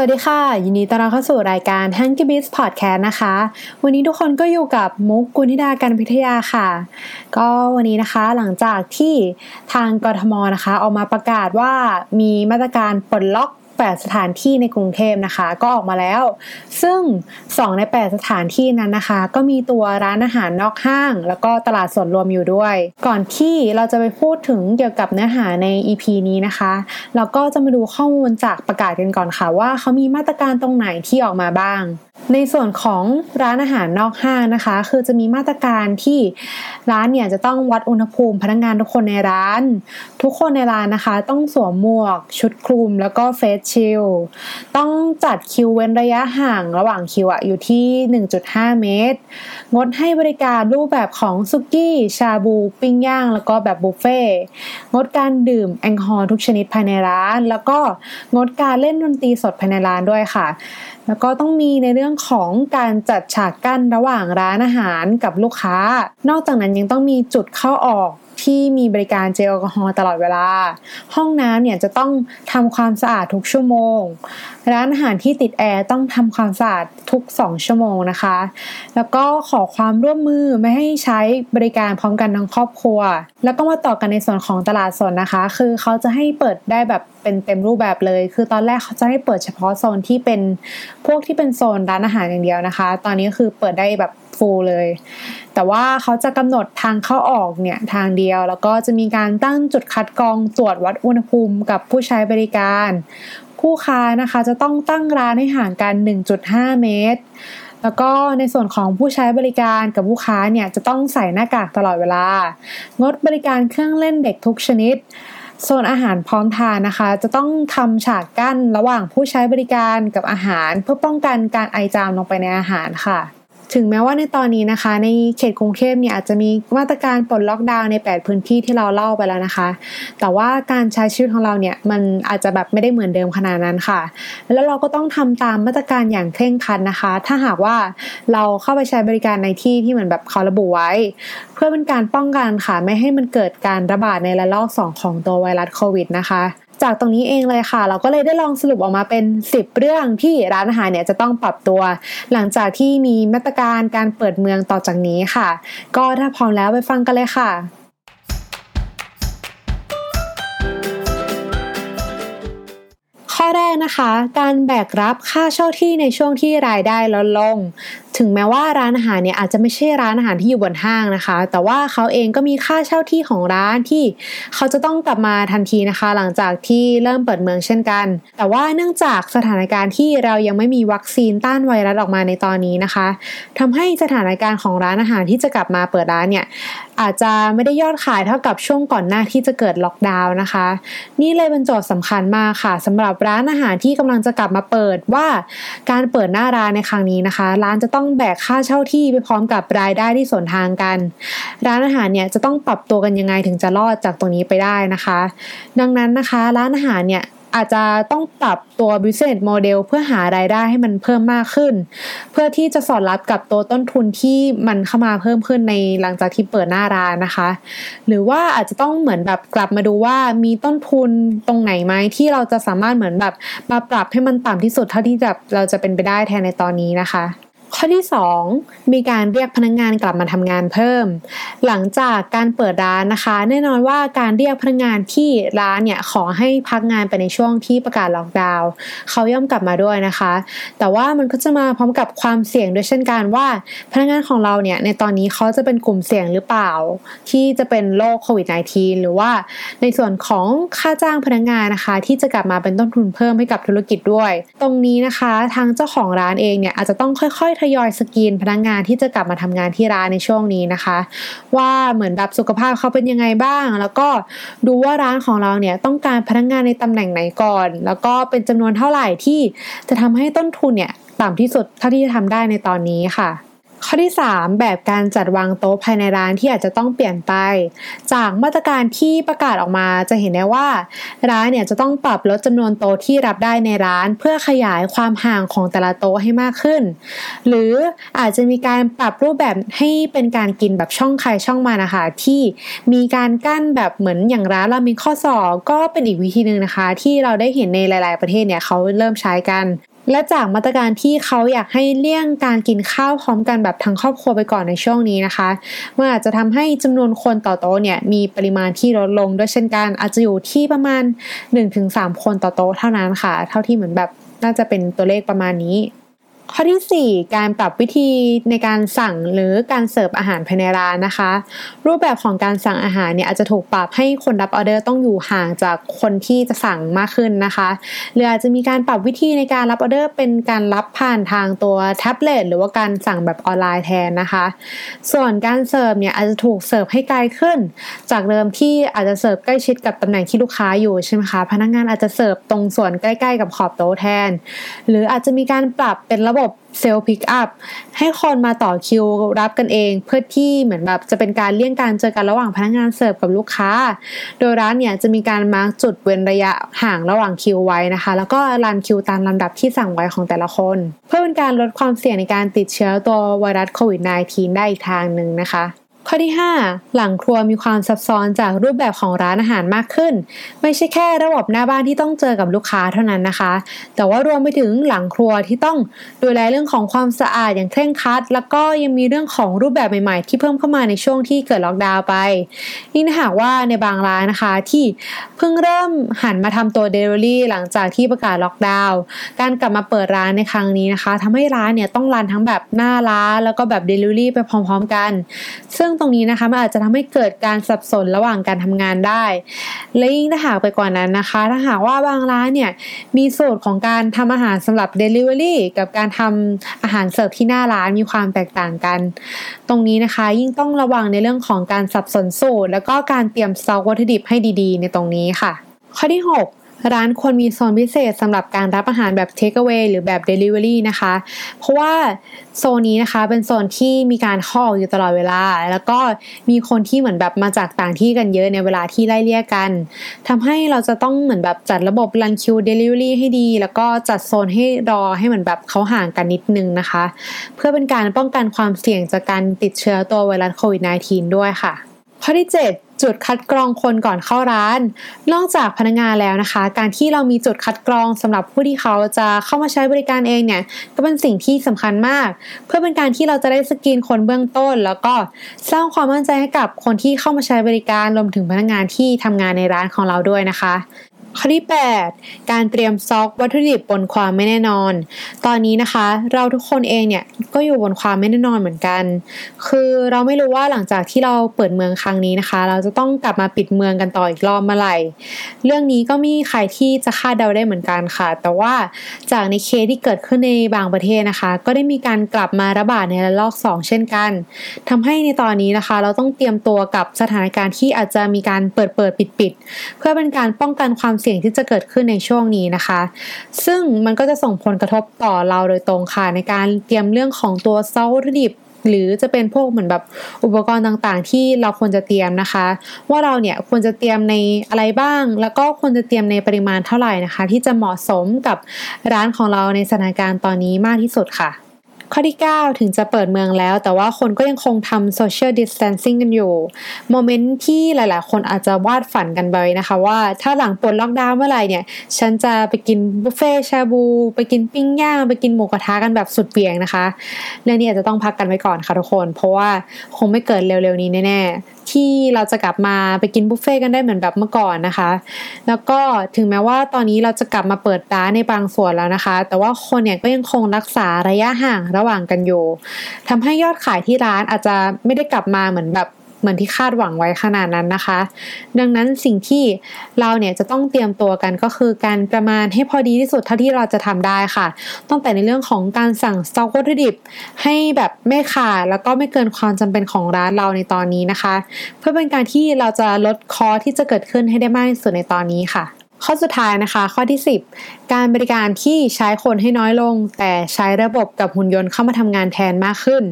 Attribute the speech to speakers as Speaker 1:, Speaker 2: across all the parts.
Speaker 1: วัสดีค่ะ ยินดีต้อนรับเข้าสู่รายการ h a n k y b i z Podcast นะคะ วันนี้ทุกคนก็อยู่กับมุกกุณิดาการพิทยาค่ะ ก็วันนี้นะคะหลังจากที่ทางกรทมนะคะ ออกมาประกาศว่ามีมาตรการปลดล็อก 8 สถานที่ในกรุงเทพนะคะ ก็ออกมาแล้ว ซึ่ง 2 ใน 8 สถานที่นั้นนะคะ ก็มีตัวร้านอาหารนอกห้าง แล้วก็ตลาดสดรวมอยู่ด้วย ก่อนที่เราจะไปพูดถึงเกี่ยวกับเนื้อหาใน EP นี้นะคะ เราก็จะมาดูข้อมูลจากประกาศกันก่อนค่ะว่าเขามีมาตรการตรงไหนที่ออกมาบ้าง ในส่วนของร้านอาหารนอกห้างนะคะ คือจะมีมาตรการที่ร้านเนี่ยจะต้องวัดอุณหภูมิพนักงานทุกคนในร้าน ทุกคนในร้านนะคะ ต้องสวมหมวก ชุดคลุม แล้วก็เฟสชิลต้องจัดคิวเว้นระยะห่างระหว่างคิวอะอยู่ที่ 1.5 เมตร งดให้บริการรูปแบบของซุกี้ ชาบู ปิ้งย่าง แล้วก็แบบบุฟเฟ่งดการดื่มแอลกอฮอล์ทุกชนิดภายในร้าน แล้วก็งดการเล่นดนตรีสดภายในร้านด้วยค่ะแล้วก็ต้องมีในเรื่องของการจัดฉากกั้นระหว่างร้านอาหารกับลูกค้า นอกจากนั้นยังต้องมีจุดเข้าออก ที่มีบริการเจลแอลกอฮอล์ตลอดเวลา ห้องน้ำเนี่ยจะต้องทำความสะอาดทุกชั่วโมง ร้านอาหารที่ติดแอร์ต้องทำความสะอาดทุก 2 ชั่วโมงนะคะ แล้วก็ขอความร่วมมือไม่ให้ใช้บริการพร้อมกันทั้งครอบครัว แล้วก็มาต่อกันในส่วนของตลาดสดนะคะ คือเขาจะให้เปิดได้แบบเป็นเต็มรูปแบบเลย คือตอนแรกเขาจะให้เปิดเฉพาะโซนที่เป็นพวกที่เป็นโซนร้านอาหารอย่างเดียวนะคะ ตอนนี้คือเปิดได้แบบ ฟูลเลย แต่ว่าเขาจะกำหนดทางเข้าออกเนี่ยทางเดียว แล้วก็จะมีการตั้งจุดคัดกรองตรวจวัดอุณหภูมิกับผู้ใช้บริการผู้ค้านะคะจะต้องตั้งร้านให้ห่างกัน 1.5 เมตร แล้วก็ในส่วนของผู้ใช้บริการกับผู้ค้าเนี่ยจะต้องใส่หน้ากากตลอดเวลา งดบริการเครื่องเล่นเด็กทุกชนิดโซนอาหารพร้อมทานนะคะ จะต้องทำฉากกั้นระหว่างผู้ใช้บริการกับอาหาร เพื่อป้องกันการไอจามลงไปในอาหารค่ะ ถึงแม้ว่าในตอนนี้นะคะ ในเขตกรุงเทพเนี่ยอาจจะมีมาตรการปลดล็อกดาวน์ใน 8 พื้นที่ที่เราเล่าไปแล้วนะคะ แต่ว่าการใช้ชีวิตของเราเนี่ยมันอาจจะแบบไม่ได้เหมือนเดิมขนาดนั้นค่ะ แล้วเราก็ต้องทำตามมาตรการอย่างเคร่งครัดนะคะ ถ้าหากว่าเราเข้าไปใช้บริการในที่ที่เหมือนแบบเขาระบุไว้ เพื่อเป็นการป้องกันค่ะไม่ให้มันเกิดการระบาดในระลอก 2 ของตัวไวรัสโควิดนะคะจากตรงนี้เองเลยค่ะ เราก็เลยได้ลองสรุปออกมาเป็น 10 เรื่องที่ร้านอาหารเนี่ยจะต้องปรับตัว หลังจากที่มีมาตรการการเปิดเมืองต่อจากนี้ค่ะ ก็ถ้าพร้อมแล้วไปฟังกันเลยค่ะ แรกนะคะ การแบกรับค่าเช่าที่ในช่วงที่รายได้ลดลง ถึงแม้ว่าร้านอาหารเนี่ยอาจจะไม่ใช่ร้านอาหารที่อยู่บนห้างนะคะ แต่ว่าเขาเองก็มีค่าเช่าที่ของร้านที่เขาจะต้องกลับมาทันทีนะคะ หลังจากที่เริ่มเปิดเมืองเช่นกัน แต่ว่าเนื่องจากสถานการณ์ที่เรายังไม่มีวัคซีนต้านไวรัสออกมาในตอนนี้นะคะทำให้สถานการณ์ของร้านอาหารที่จะกลับมาเปิดร้านเนี่ย อาจจะไม่ได้ยอดขายเท่ากับช่วงก่อนหน้าที่จะเกิดล็อกดาวน์นะคะ นี่เลยเป็นโจทย์สำคัญมากค่ะสำหรับร้านอาหารที่กำลังจะกลับมาเปิดว่าการเปิดหน้าร้านในครั้งนี้นะคะ ร้านจะต้องแบกค่าเช่าที่ไปพร้อมกับรายได้ที่สวนทางกัน ร้านอาหารเนี่ยจะต้องปรับตัวกันยังไงถึงจะรอดจากตรงนี้ไปได้นะคะ ดังนั้นนะคะ ร้านอาหารเนี่ย อาจจะต้องปรับตัว business model เพื่อหารายได้ให้มันเพิ่มมากขึ้น เพื่อที่จะสอดรับกับตัวต้นทุนที่มันเข้ามาเพิ่มขึ้นในหลังจากที่เปิดหน้าร้านนะคะ หรือว่าอาจจะต้องเหมือนแบบกลับมาดูว่ามีต้นทุนตรงไหนไหมที่เราจะสามารถเหมือนแบบมาปรับให้มันต่ำที่สุดเท่าที่แบบเราจะเป็นไปได้แทนในตอนนี้นะคะ ข้อที่ 2 มีการเรียกพนักงงานกลับมาทำงานเพิ่ม หลังจากการเปิดร้านนะคะ แน่นอนว่าการเรียกพนักงานที่ร้านเนี่ยขอให้พักงานไปในช่วงที่ประกาศล็อกดาวน์เขาย่อมกลับมาด้วยนะคะ แต่ว่ามันก็จะมาพร้อมกับความเสี่ยงด้วยเช่นกันว่า พนักงานของเราเนี่ยในตอนนี้เขาจะเป็นกลุ่มเสี่ยงหรือเปล่า ที่จะเป็นโรคโควิด -19 หรือว่าในส่วนของค่าจ้างพนักงานนะคะ ที่จะกลับมาเป็นต้นทุนเพิ่มให้กับธุรกิจด้วย ตรงนี้นะคะ ทางเจ้าของร้านเองเนี่ยอาจจะต้องค่อยๆทยอยสกรีนพนักงงานที่จะกลับมาทำงานที่ร้านในช่วงนี้นะคะ ว่าเหมือนแบบสุขภาพเขาเป็นยังไงบ้าง แล้วก็ดูว่าร้านของเราเนี่ยต้องการพนักงงานในตำแหน่งไหนก่อน แล้วก็เป็นจำนวนเท่าไหร่ที่จะทำให้ต้นทุนเนี่ยต่ำที่สุดเท่าที่จะทำได้ในตอนนี้ค่ะ ข้อที่ 3 แบบการจัดวางโต๊ะภายในร้านที่อาจจะต้องเปลี่ยนไป จากมาตรการที่ประกาศออกมาจะเห็นได้ว่า ร้านเนี่ยจะต้องปรับลดจำนวนโต๊ะที่รับได้ในร้าน เพื่อขยายความห่างของแต่ละโต๊ะให้มากขึ้น หรืออาจจะมีการปรับรูปแบบให้เป็นการกินแบบช่องใครช่องมานะคะ ที่มีการกั้นแบบเหมือนอย่างร้านเรามีข้อสอบก็เป็นอีกวิธีหนึ่งนะคะ ที่เราได้เห็นในหลาย ๆประเทศเนี่ยเขาเริ่มใช้กัน และจากมาตรการที่เขาอยากให้เลี่ยงการกินข้าวพร้อมกันแบบทั้งครอบครัวไปก่อนในช่วงนี้นะคะมันอาจจะทำให้จำนวนคนต่อโต๊ะเนี่ยมีปริมาณที่ลดลงด้วยเช่นกันอาจจะอยู่ที่ประมาณ 1-3 คนต่อโต๊ะเท่านั้นค่ะ เท่าที่เหมือนแบบน่าจะเป็นตัวเลขประมาณนี้ ข้อที่ 4 การปรับวิธีในการสั่งหรือการเสิร์ฟอาหารภายในร้านนะคะ รูปแบบของการสั่งอาหารเนี่ยอาจจะถูกปรับให้คนรับออเดอร์ต้องอยู่ห่างจากคนที่จะสั่งมากขึ้นนะคะหรืออาจจะมีการปรับวิธีในการรับออเดอร์ เป็นการรับผ่านทางตัวแท็บเล็ตหรือว่าการสั่งแบบออนไลน์แทนนะคะ ส่วนการเสิร์ฟเนี่ยอาจจะถูกเสิร์ฟให้ไกลขึ้น จากเดิมที่อาจจะเสิร์ฟใกล้ชิดกับตำแหน่งที่ลูกค้าอยู่ใช่ไหมคะพนักงานอาจจะเสิร์ฟตรงส่วนใกล้ ๆ กับขอบโต๊ะแทน หรืออาจจะมีการปรับเป็นระบบบบ self pick up ให้คนมาต่อคิวรับกันเอง เพื่อที่เหมือนแบบจะเป็นการเลี่ยงการเจอกันระหว่างพนักงานเสิร์ฟกับลูกค้า โดยร้านเนี่ยจะมีการมาร์กจุดเว้นระยะห่างระหว่างคิวไว้นะคะ แล้วก็รันคิวตามลำดับที่สั่งไว้ของแต่ละคน เพื่อเป็นการลดความเสี่ยงในการติดเชื้อตัวไวรัสโควิด -19 ได้อีกทางหนึ่งนะคะ ข้อที่ 5 หลังครัวมีความซับซ้อนจากรูปแบบของร้านอาหารมากขึ้น ไม่ใช่แค่ระบบหน้าบ้านที่ต้องเจอกับลูกค้าเท่านั้นนะคะ แต่ว่ารวมไปถึงหลังครัวที่ต้องดูแลเรื่องของความสะอาดอย่างเคร่งครัด แล้วก็ยังมีเรื่องของรูปแบบใหม่ๆ ที่เพิ่มเข้ามาในช่วงที่เกิดล็อกดาวน์ไป นี่ถ้าหากว่าในบางร้านนะคะที่เพิ่งเริ่มหันมาทำตัวเดลิเวอรี่หลังจากที่ประกาศล็อกดาวน์การกลับมาเปิดร้านในครั้งนี้นะคะทำให้ร้านเนี่ยต้อง run ทั้งแบบหน้าร้านแล้วก็แบบเดลิเวอรี่ไปพร้อม ๆ กัน ซึ่ง่องตรงนี้นะคะมันอาจจะทำให้เกิดการสับสนระหว่างการทำงานได้ และยิ่งถ้าหากไปกว่านั้นนะคะ ถ้าหากว่าบางร้านเนี่ยมีสูตรของการทำอาหารสำหรับ Delivery กับการทำอาหารเสิร์ฟที่หน้าร้านมีความแตกต่างกัน ตรงนี้นะคะยิ่งต้องระวังในเรื่องของการสับสนสูตร แล้วก็การเตรียมสต็อกวัตถุดิบให้ดี ๆ ในตรงนี้ค่ะ ข้อที่ 6 ร้านควรมีโซนพิเศษสำหรับการรับอาหารแบบ Take away หรือแบบ Delivery นะคะ เพราะว่าโซนนี้นะคะเป็นโซนที่มีการข้ออกอยู่ตลอดเวลา แล้วก็มีคนที่เหมือนแบบมาจากต่างที่กันเยอะในเวลาที่ไล่เลี่ยกันทำให้เราจะต้องเหมือนแบบจัดระบบรันคิว Delivery ให้ดี แล้วก็จัดโซนให้รอให้เหมือนแบบเขาห่างกันนิดนึงนะคะ เพื่อเป็นการป้องกันความเสี่ยงจากการติดเชื้อตัวไวรัสโควิด -19 ด้วยค่ะ ข้อที่ 7 จุดคัดกรองคนก่อนเข้าร้าน นอกจากพนักงานแล้วนะคะ การที่เรามีจุดคัดกรองสำหรับผู้ที่เขาจะเข้ามาใช้บริการเองเนี่ยก็เป็นสิ่งที่สำคัญมาก เพื่อเป็นการที่เราจะได้สกรีนคนเบื้องต้น แล้วก็สร้างความมั่นใจให้กับคนที่เข้ามาใช้บริการรวมถึงพนักงานที่ทำงานในร้านของเราด้วยนะคะ ข้อที่ 8 การเตรียมซอกวัตถุดิบบนความไม่แน่นอน ตอนนี้นะคะ เราทุกคนเองเนี่ยก็อยู่บนความไม่แน่นอนเหมือนกัน คือเราไม่รู้ว่าหลังจากที่เราเปิดเมืองครั้งนี้นะคะ เราจะต้องกลับมาปิดเมืองกันต่ออีกรอบเมื่อไหร่ เรื่องนี้ก็มีใครที่จะคาดเดาได้เหมือนกันค่ะ แต่ว่าจากในเคสที่เกิดขึ้นในบางประเทศนะคะ ก็ได้มีการกลับมาระบาดในระลอก 2 เช่นกันทำให้ในตอนนี้นะคะ เราต้องเตรียมตัวกับสถานการณ์ที่อาจจะมีการเปิดเปิดปิดปิดเพื่อเป็นการป้องกันความเสี่ยงที่จะเกิดขึ้นในช่วงนี้นะคะ ซึ่งมันก็จะส่งผลกระทบต่อเราโดยตรงค่ะในการเตรียมเรื่องของตัวเซอสวัตถุดิบหรือจะเป็นพวกเหมือนแบบอุปกรณ์ต่างๆ ที่เราควรจะเตรียมนะคะ ว่าเราเนี่ยควรจะเตรียมในอะไรบ้าง แล้วก็ควรจะเตรียมในปริมาณเท่าไหร่นะคะ ที่จะเหมาะสมกับร้านของเราในสถานการณ์ตอนนี้มากที่สุดค่ะ ข้อที่ 9 ถึงจะเปิดเมืองแล้ว แต่ว่าคนก็ยังคงทำ social distancing กันอยู่ โมเมนต์ที่หลาย ๆ คนอาจจะวาดฝันกันไปนะคะ ว่าถ้าหลังปลดล็อกดาวน์เมื่อไหร่เนี่ย ฉันจะไปกินบุฟเฟ่ชาบู ไปกินปิ้งย่าง ไปกินหมูกระทะกันแบบสุดเบี่ยงนะคะ เรื่องนี้อาจจะต้องพักกันไว้ก่อนค่ะทุกคน เพราะว่าคงไม่เกิดเร็ว ๆ นี้แน่ ที่เราจะกลับมาไปกินบุฟเฟ่กันได้เหมือนแบบเมื่อก่อนนะคะ แล้วก็ถึงแม้ว่าตอนนี้เราจะกลับมาเปิดร้านในบางส่วนแล้วนะคะ แต่ว่าคนเนี่ยก็ยังคงรักษาระยะห่างระหว่างกันอยู่ทำให้ยอดขายที่ร้านอาจจะไม่ได้กลับมาเหมือนแบบ เหมือนที่คาดหวังไว้ขนาดนั้นนะคะ ดังนั้นสิ่งที่เราเนี่ยจะต้องเตรียมตัวกันก็คือการประมาณให้พอดีที่สุดเท่าที่เราจะทำได้ค่ะ ตั้งแต่ในเรื่องของการสั่งสต็อกวัตถุดิบ ให้แบบไม่ขาดแล้วก็ไม่เกินความจำเป็นของร้านเราในตอนนี้นะคะ เพื่อเป็นการที่เราจะลดคอที่จะเกิดขึ้นให้ได้มากที่สุดในตอนนี้ค่ะ ข้อสุดท้ายนะคะ ข้อที่ 10 การบริการที่ใช้คนให้น้อยลง แต่ใช้ระบบกับหุ่นยนต์เข้ามาทำงานแทนมากขึ้น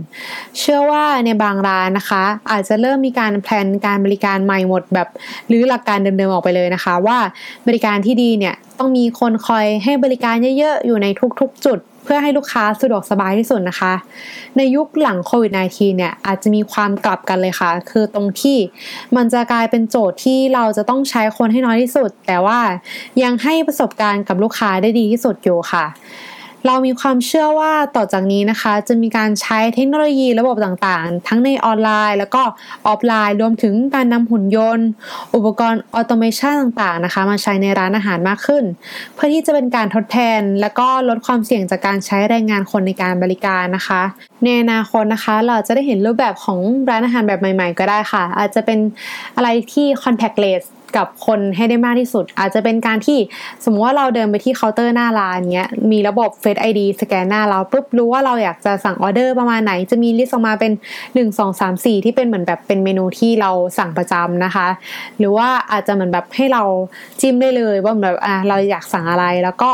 Speaker 1: เชื่อว่าในบางร้านนะคะ อาจจะเริ่มมีการแพลนการบริการใหม่หมดแบบหรือหลักการเดิมๆออกไปเลยนะคะ ว่าบริการที่ดีเนี่ยต้องมีคนคอยให้บริการเยอะๆ อยู่ในทุกๆ จุด พื่อให้ลูกค้าสะดวกสบายที่สุดนะคะ ในยุคหลังโควิด -19 เนี่ยอาจจะมีความกลับกันเลยค่ะ คือตรงที่มันจะกลายเป็นโจทย์ที่เราจะต้องใช้คนให้น้อยที่สุด แต่ว่ายังให้ประสบการณ์กับลูกค้าได้ดีที่สุดอยู่ค่ะ เรามีความเชื่อว่าต่อจากนี้นะคะ จะมีการใช้เทคโนโลยีระบบต่างๆ ทั้งในออนไลน์ แล้วก็ออฟไลน์ รวมถึงการนำหุ่นยนต์ อุปกรณ์ automation ต่างๆนะคะ มาใช้ในร้านอาหารมากขึ้น เพื่อที่จะเป็นการทดแทน และก็ลดความเสี่ยงจากการใช้แรงงานคนในการบริการนะคะ ในอนาคตนะคะ เราจะได้เห็นรูปแบบของร้านอาหารแบบใหม่ ๆ ก็ได้ค่ะ อาจจะเป็นอะไรที่ contactless กับคนให้ได้มากที่สุด อาจจะเป็นการที่สมมติว่าเราเดินไปที่เคาน์เตอร์หน้าร้านเนี้ยมีระบบ Face ID สแกนหน้าเราปุ๊บรู้ว่าเราอยากจะสั่งออเดอร์ประมาณไหน จะมี list ออกมาเป็น 1 2 3 4 ที่เป็นเหมือนแบบเป็นเมนูที่เราสั่งประจำนะคะ หรือว่าอาจจะเหมือนแบบให้เราจิ้มได้เลยว่าแบบอะเราอยากสั่งอะไรแล้วก็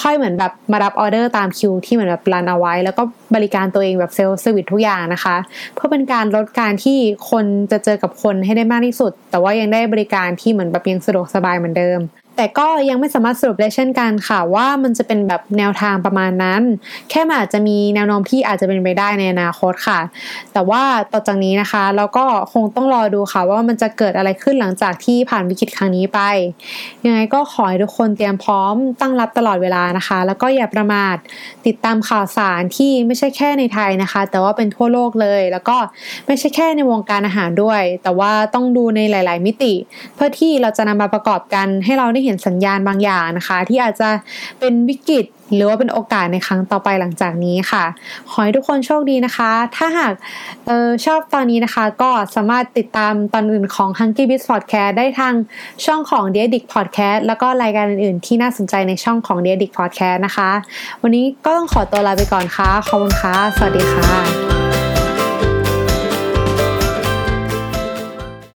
Speaker 1: ค่อยเหมือนแบบมารับออเดอร์ตามคิวที่เหมือนแบบ run เอาไว้ แล้วก็บริการตัวเองแบบ self service ทุกอย่างนะคะ เพื่อเป็นการลดการที่คนจะเจอกับคนให้ได้มากที่สุด แต่ว่ายังได้บริการที่เหมือนแบบยังสะดวกสบายเหมือนเดิม แต่ก็ยังไม่สามารถสรุปได้เช่นกันค่ะ ว่ามันจะเป็นแบบแนวทางประมาณนั้น แค่มันอาจจะมีแนวโน้มที่อาจจะเป็นไปได้ในอนาคตค่ะ แต่ว่าต่อจากนี้นะคะเราก็คงต้องรอดูค่ะ ว่ามันจะเกิดอะไรขึ้นหลังจากที่ผ่านวิกฤตครั้งนี้ไป ยังไงก็ขอให้ทุกคนเตรียมพร้อมตั้งรับตลอดเวลานะคะ แล้วก็อย่าประมาทติดตามข่าวสารที่ไม่ใช่แค่ในไทยนะคะ แต่ว่าเป็นทั่วโลกเลย แล้วก็ไม่ใช่แค่ในวงการอาหารด้วย แต่ว่าต้องดูในหลาย ๆ มิติ เพื่อที่เราจะนำมาประกอบกันให้เราได้เห็นสัญญาณบางอย่างนะคะ ที่อาจจะเป็นวิกฤตหรือว่าเป็นโอกาสในครั้งต่อไปหลังจากนี้ค่ะ ขอให้ทุกคนโชคดีนะคะ ถ้าหากออชอบตอนนี้นะคะ ก็สามารถติดตามตอนอื่นของ Hunky Biz Podcast ได้ทางช่องของ d e d i c Podcast แล้วก็รายการอื่นๆ ที่น่าสนใจในช่องของ d e d i c Podcast นะคะ วันนี้ก็ต้องขอตัวลาไปก่อนค่ะขอบคุณค่ะ สวัสดีค่ะ